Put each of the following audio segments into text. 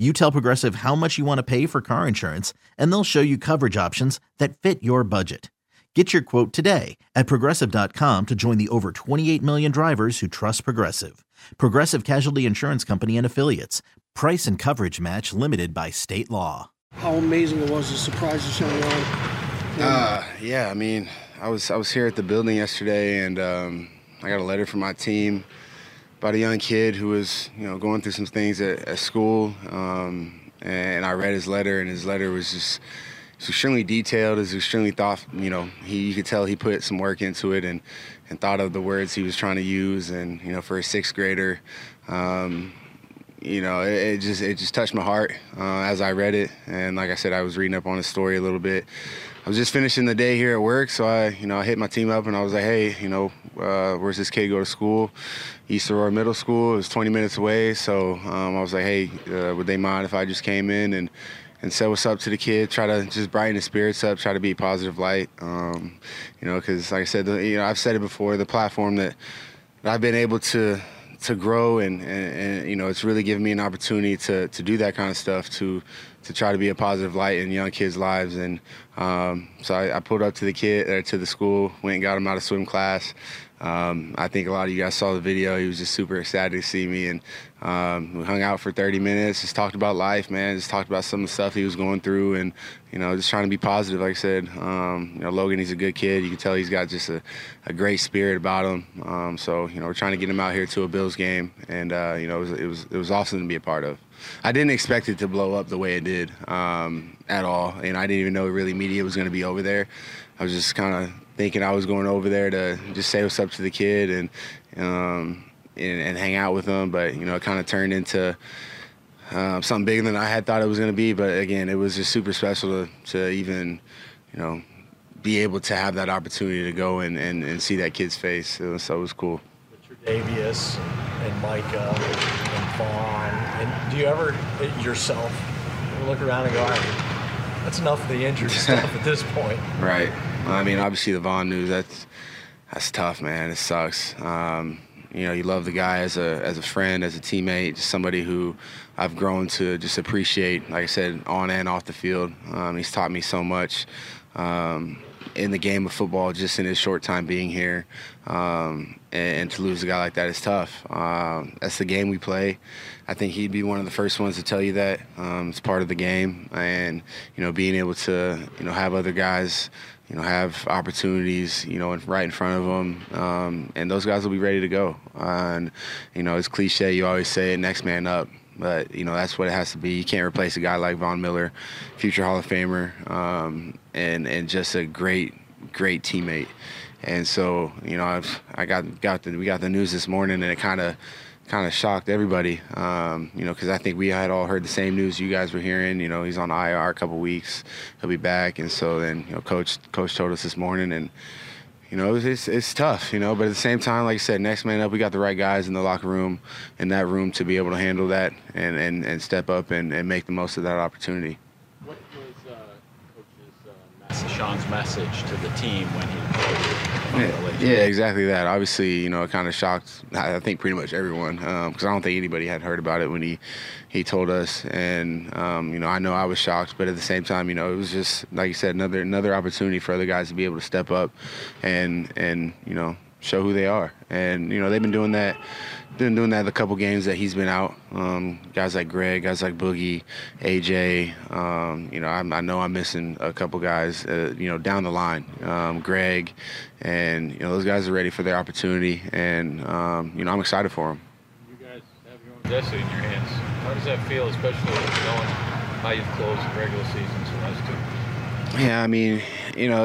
you tell Progressive how much you want to pay for car insurance, and they'll show you coverage options that fit your budget. Get your quote today at progressive.com to join the over 28 million drivers who trust Progressive. Progressive Casualty Insurance Company and Affiliates. Price and coverage match limited by state law. How amazing it was, the surprises showing on. Uh, yeah, I mean, I was I was here at the building yesterday, and um, I got a letter from my team about a young kid who was, you know, going through some things at, at school. Um, and I read his letter, and his letter was just extremely detailed. It's extremely thought. You know, he you could tell he put some work into it and and thought of the words he was trying to use. And you know, for a sixth grader, um, you know, it, it, just it just touched my heart uh, as I read it. And like I said, I was reading up on his story a little bit. I was just finishing the day here at work, so I, you know, I hit my team up and I was like, hey, you know, uh, where's this kid go to school? East Aurora Middle School. It was 20 minutes away, so um, I was like, hey, uh, would they mind if I just came in and and said what's up to the kid, try to just brighten his spirits up, try to be a positive light. Um, you know, because like I said, the, you know, I've said it before, the platform that, that I've been able to to grow and, and, and, you know it's really given me an opportunity to, to do that kind of stuff to to try to be a positive light in young kids' lives. And um, so I, I, pulled up to the kid or to the school went and got him out of swim class um, I think a lot of you guys saw the video. He was just super excited to see me and um, we hung out for 30 minutes just talked about life man just talked about some of the stuff he was going through and you know just trying to be positive like I said. Um, you know Logan he's a good kid. You can tell he's got just a, a great spirit about him. Um, so you know we're trying to get him out here to a Bills game and uh, you know it was, it was, it was awesome to be a part of. I didn't expect it to blow up the way it did um, at all and I didn't even know really media was going to be over there. I was just kind of thinking I was going over there to just say what's up to the kid and um, and, and, hang out with him. But you know, it kind of turned into uh, something bigger than I had thought it was going to be. But again, it was just super special to, to even you know be able to have that opportunity to go and, and, and see that kid's face. It was, so it was cool. Davius and Micah and Von. And do you ever yourself look around and go, that's enough of the injury stuff at this point? Right. I mean, obviously the Von news that's that's tough, man. It sucks. Um, you know, you love the guy as a as a friend, as a teammate, just somebody who I've grown to just appreciate. Like I said, on and off the field, um, he's taught me so much um, in the game of football, just in his short time being here. Um, and, and, to lose a guy like that is tough. Um, that's the game we play. I think he'd be one of the first ones to tell you that. Um, it's part of the game, and you know, being able to you know have other guys you know, have opportunities, you know, right in front of them, um, and those guys will be ready to go. Uh, and you know, it's cliche. You always say, "Next man up," but you know that's what it has to be. You can't replace a guy like Von Miller, future Hall of Famer, um, and and just a great, great teammate. And so, you know, I've I got got the we got the news this morning, and it kind of kind of shocked everybody, um, you know, because I think we had all heard the same news you guys were hearing. You know, he's on IR a couple weeks, he'll be back, and so then you know, coach coach told us this morning, and you know, it's it's tough, you know, but at the same time, like I said, next man up, we got the right guys in the locker room, in that room to be able to handle that and and, and step up and, and make the most of that opportunity. What was uh, Coach's uh, Sean's message to the team when he? Yeah, yeah, exactly that. Obviously, you know, it kind of shocked. I think pretty much everyone because um, I don't think anybody had heard about it when he he told us, and um, you know, I know I was shocked, but at the same time, you know, it was just like you said, another another opportunity for other guys to be able to step up and and you know show who they are, and you know, they've been doing that been doing that the couple games that he's been out. Um, guys like Greg, guys like Boogie, AJ. Um, you know, I'm, i know I'm missing a couple guys. Uh, you know, down the line, um, Greg, and you know those guys are ready for their opportunity, and um, you know I'm excited for them. You guys have your own destiny in your hands. How does that feel, especially knowing how you've closed the regular season so last two? Yeah, I mean, you know,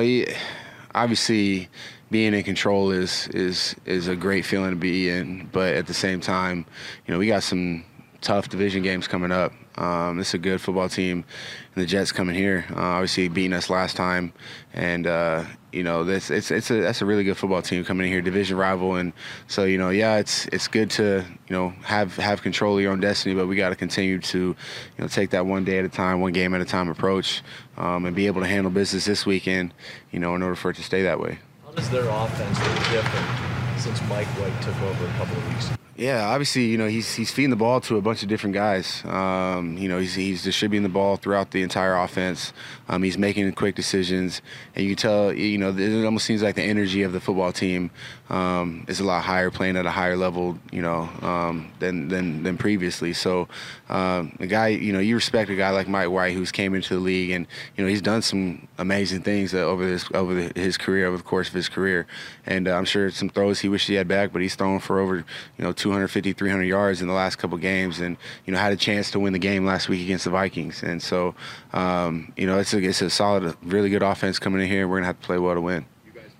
obviously being in control is is is a great feeling to be in, but at the same time, you know, we got some tough division games coming up. Um, it's a good football team, and the Jets coming here, uh, obviously beating us last time, and uh, you know this it's it's a that's a really good football team coming in here, division rival, and so you know yeah it's it's good to you know have have control of your own destiny, but we got to continue to you know take that one day at a time, one game at a time approach, um, and be able to handle business this weekend, you know, in order for it to stay that way. How does their offense different since Mike White took over a couple of weeks? Yeah, obviously, you know, he's he's feeding the ball to a bunch of different guys. Um, you know, he's he's distributing the ball throughout the entire offense. Um, he's making quick decisions, and you tell, you know, it almost seems like the energy of the football team um, is a lot higher, playing at a higher level, you know, um, than than than previously. So, um, the guy, you know, you respect a guy like Mike White who's came into the league, and you know, he's done some amazing things over this over the, his career, over the course of his career, and uh, I'm sure some throws he wished he had back, but he's thrown for over, you know 250, 300 yards in the last couple games, and you know had a chance to win the game last week against the Vikings. And so, um, you know, it's a it's a solid, really good offense coming in here. And we're gonna have to play well to win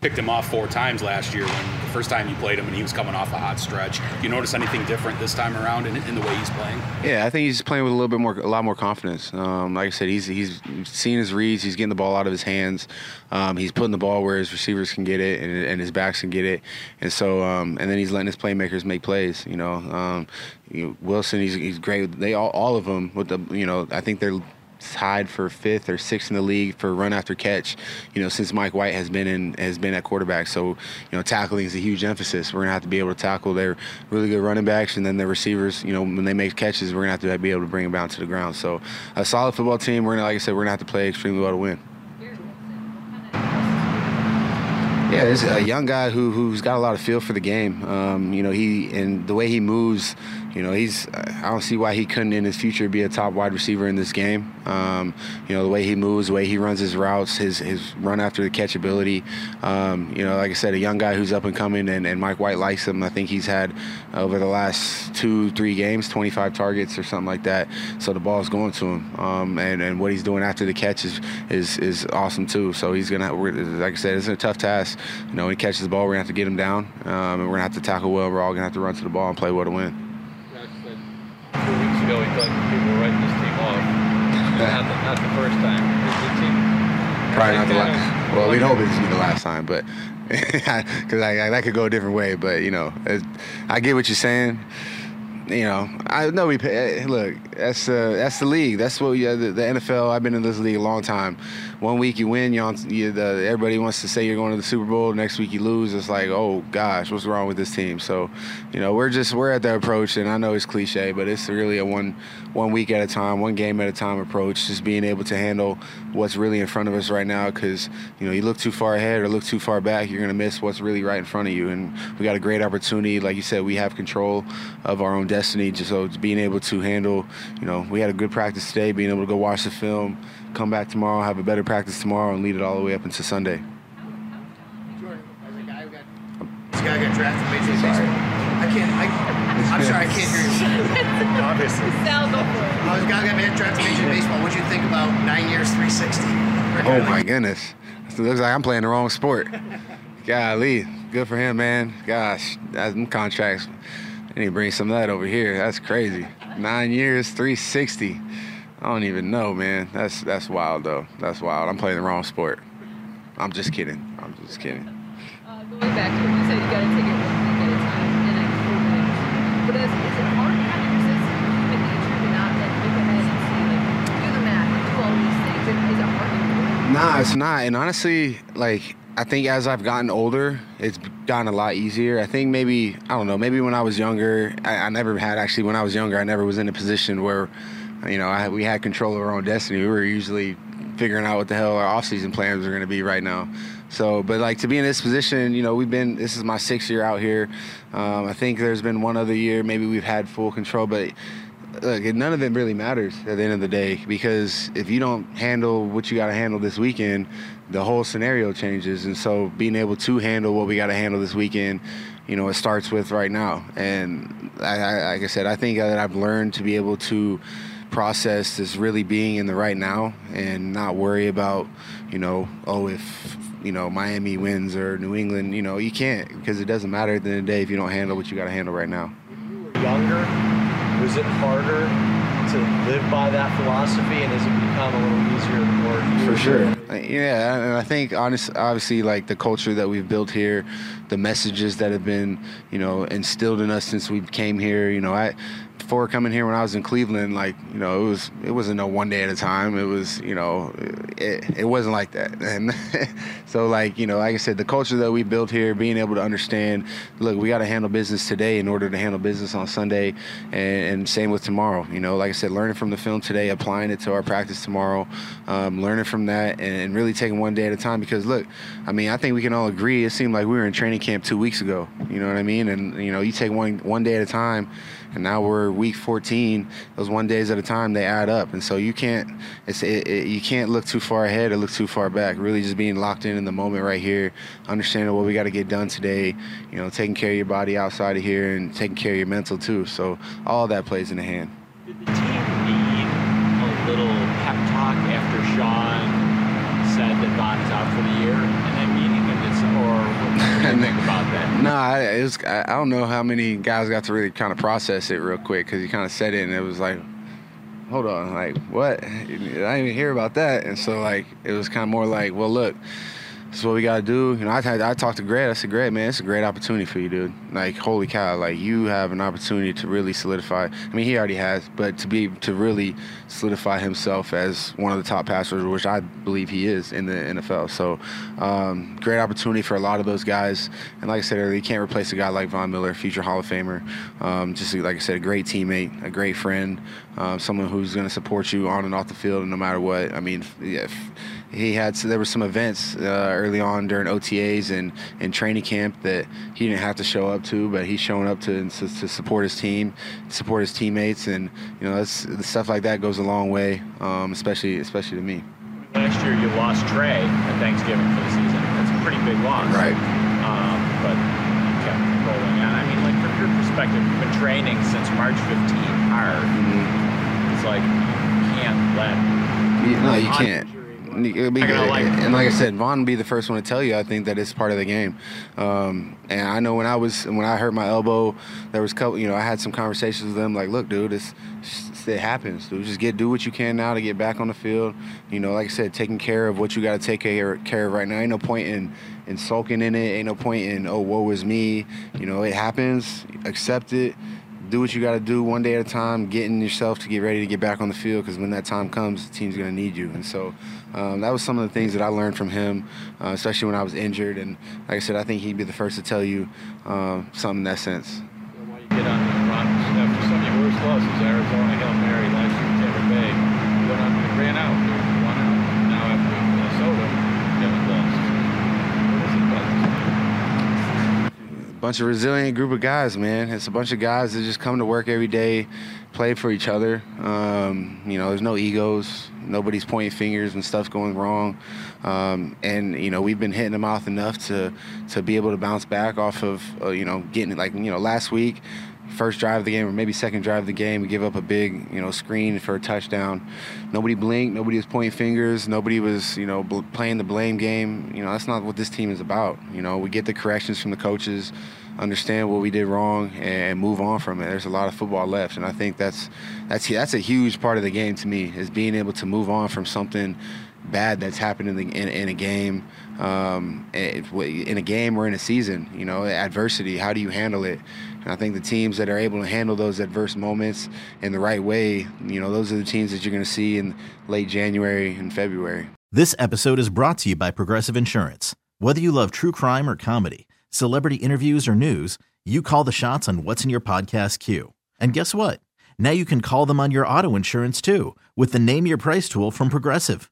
picked him off four times last year when the first time you played him and he was coming off a hot stretch. You notice anything different this time around in, in the way he's playing? Yeah, I think he's playing with a little bit more, a lot more confidence. Um, like I said, he's he's seeing his reads. He's getting the ball out of his hands. Um, he's putting the ball where his receivers can get it and, and his backs can get it. And so, um, and then he's letting his playmakers make plays. You know, um, you know Wilson, he's, he's great. They all, all of them with the, you know, I think they're tied for fifth or sixth in the league for run after catch. You know, since Mike White has been in has been at quarterback, so you know tackling is a huge emphasis. We're gonna have to be able to tackle their really good running backs, and then the receivers. You know, when they make catches, we're gonna have to be able to bring them down to the ground. So a solid football team. We're gonna, like I said, we're gonna have to play extremely well to win. Yeah, it's a young guy who who's got a lot of feel for the game. Um, you know, he and the way he moves you know, he's I don't see why he couldn't in his future be a top wide receiver in this game. Um, you know, the way he moves, the way he runs his routes, his his run after the catch ability. Um, you know, like I said, a young guy who's up and coming, and, and Mike White likes him. I think he's had over the last two, three games, 25 targets or something like that. So the ball's going to him, um, and and what he's doing after the catch is is, is awesome too. So he's gonna, like I said, it's a tough task. You know, when he catches the ball, we're gonna have to get him down, um, and we're gonna have to tackle well. We're all gonna have to run to the ball and play well to win ago, he thought people were writing this team off. not, the, not the first time. The team, Probably not the last. Well, we'd hope it's be the last time, but because I, I, that could go a different way. But you know, I get what you're saying you know, I know we pay. Look, that's uh, that's the league. That's what we, uh, the, the, NFL. I've been in this league a long time. One week you win, you, on, you the, everybody wants to say you're going to the Super Bowl. Next week you lose. It's like, oh gosh, what's wrong with this team? So, you know, we're just we're at that approach, and I know it's cliche, but it's really a one one week at a time, one game at a time approach. Just being able to handle what's really in front of us right now, because you know, you look too far ahead or look too far back, you're gonna miss what's really right in front of you. And we got a great opportunity, like you said, we have control of our own destiny. Just so being able to handle, you know, we had a good practice today, being able to go watch the film, come back tomorrow, have a better practice tomorrow, and lead it all the way up into Sunday. This guy got drafted Major League Baseball. I can't. I, I'm sorry, I can't hear you. Obviously. Sal, go for it. I was guy got drafted Major League Baseball. What'd you think about nine years, 360? Oh my goodness, it looks like I'm playing the wrong sport. Golly, good for him, man. Gosh, them contracts. I need to bring some of that over here. That's crazy. Nine years, 360. I don't even know, man. That's that's wild though. That's wild. I'm playing the wrong sport. I'm just kidding. I'm just kidding. Uh, going back to you said, you got to take it one thing at a time, and I totally But is, is it hard to have resist human nature to not like look ahead and see, like do the math, and do all these things? Is it hard? Nah, it's not. And honestly, like I think as I've gotten older, it's gotten a lot easier. I think maybe I don't know. Maybe when I was younger, I, I never had actually. When I was younger, I never was in a position where, you know, I, we had control of our own destiny. We were usually figuring out what the hell our off-season plans are going to be right now. So, but like to be in this position, you know, we've been. This is my sixth year out here. Um, I think there's been one other year maybe we've had full control, but look, none of it really matters at the end of the day because if you don't handle what you got to handle this weekend, the whole scenario changes. And so being able to handle what we got to handle this weekend you know, it starts with right now. And I, I, like I said, I think that I've learned to be able to process is really being in the right now and not worry about, you know, oh, if, you know, Miami wins or New England, you know, you can't because it doesn't matter at the end of the day if you don't handle what you got to handle right now. Younger, was it harder to live by that philosophy and has it become a little easier the more For sure. Yeah, and I think honest, obviously, like the culture that we've built here, the messages that have been, you know, instilled in us since we came here. You know, I before coming here when I was in Cleveland, like you know, it was it wasn't no one day at a time. It was you know, it, it wasn't like that. And so like you know, like I said, the culture that we built here, being able to understand, look, we got to handle business today in order to handle business on Sunday, and, and, same with tomorrow. You know, like I said, learning from the film today, applying it to our practice tomorrow, um, learning from that, and, and really taking one day at a time. Because look, I mean, I think we can all agree. It seemed like we were in training camp two weeks ago. You know what I mean? And you know, you take one one day at a time and now we're week 14. Those one days at a time they add up, and so you can't it's it, it, you can't look too far ahead or look too far back. Really, just being locked in in the moment right here, understanding what we got to get done today. You know, taking care of your body outside of here and taking care of your mental too. So all that plays in the hand. Did the team need a little pep talk after Sean said that out for the year in that meeting? or about that? No, it was. I don't know how many guys got to really kind of process it real quick because he kind of said it and it was like, hold on, like what? I didn't even hear about that, and so like it was kind of more like, well, look this is what we got to do. You know, I, I talked to Greg. I said, Greg, man, it's a great opportunity for you, dude. Like, holy cow, like you have an opportunity to really solidify. I mean, he already has, but to be to really solidify himself as one of the top passers, which I believe he is in the NFL. So, um, great opportunity for a lot of those guys. And like I said earlier, you can't replace a guy like Von Miller, future Hall of Famer. Um, just like I said, a great teammate, a great friend, um, someone who's to support you on and off the field, no matter what. I mean, yeah, he had so there were some events uh, early on during OTAs and, and training camp that he didn't have to show up to, but he's showing up to to, to support his team, support his teammates, and you know that's stuff like that goes a long way, um, especially especially to me. Last year you lost Trey at Thanksgiving for the season. That's a pretty big loss, right? Um, but you kept rolling on. I mean, like from your perspective, you've been training since March 15 hard. Mm-hmm. It's like you can't let. no, you can't and like I said, Von would be the first one to tell you. I think that it's part of the game. Um, and I know when I was when I hurt my elbow, there was couple. You know, I had some conversations with them. Like, look, dude, it's, it happens. Dude, just get do what you can now to get back on the field. You know, like I said, taking care of what you got to take care, care of right now. Ain't no point in in sulking in it. Ain't no point in oh woe is me. You know, it happens. Accept it do what you got to do one day at a time, getting yourself to get ready to get back on the field because when that time comes, the team's going to need you. And so um, that was some of the things that I learned from him, uh, especially when I was injured. And like I said, I think he'd be the first to tell you uh, something in that sense. So you get on the run, after some of your worst losses, Arizona, Hail Mary, last year, Tampa Bay, you went on and ran out, one out. Now after Minnesota, you haven't lost. What is it about bunch of resilient group of guys, man. It's a bunch of guys that just come to work every day, play for each other. Um, you know, there's no egos. Nobody's pointing fingers when stuff's going wrong. Um, and you know, we've been hitting them off enough to to be able to bounce back off of uh, you know getting like you know last week first drive of the game or maybe second drive of the game, we give up a big, you know, screen for a touchdown. Nobody blinked. Nobody was pointing fingers. Nobody was, you know, bl- playing the blame game. You know, that's not what this team is about. You know, we get the corrections from the coaches, understand what we did wrong, and move on from it. There's a lot of football left, and I think that's that's that's a huge part of the game to me is being able to move on from something bad that's happened in, the, in, in a game, um, in a game or in a season. You know, adversity. How do you handle it? And I think the teams that are able to handle those adverse moments in the right way, you know, those are the teams that you're going to see in late January and February. This episode is brought to you by Progressive Insurance. Whether you love true crime or comedy, celebrity interviews or news, you call the shots on what's in your podcast queue. And guess what? Now you can call them on your auto insurance too with the Name Your Price tool from Progressive.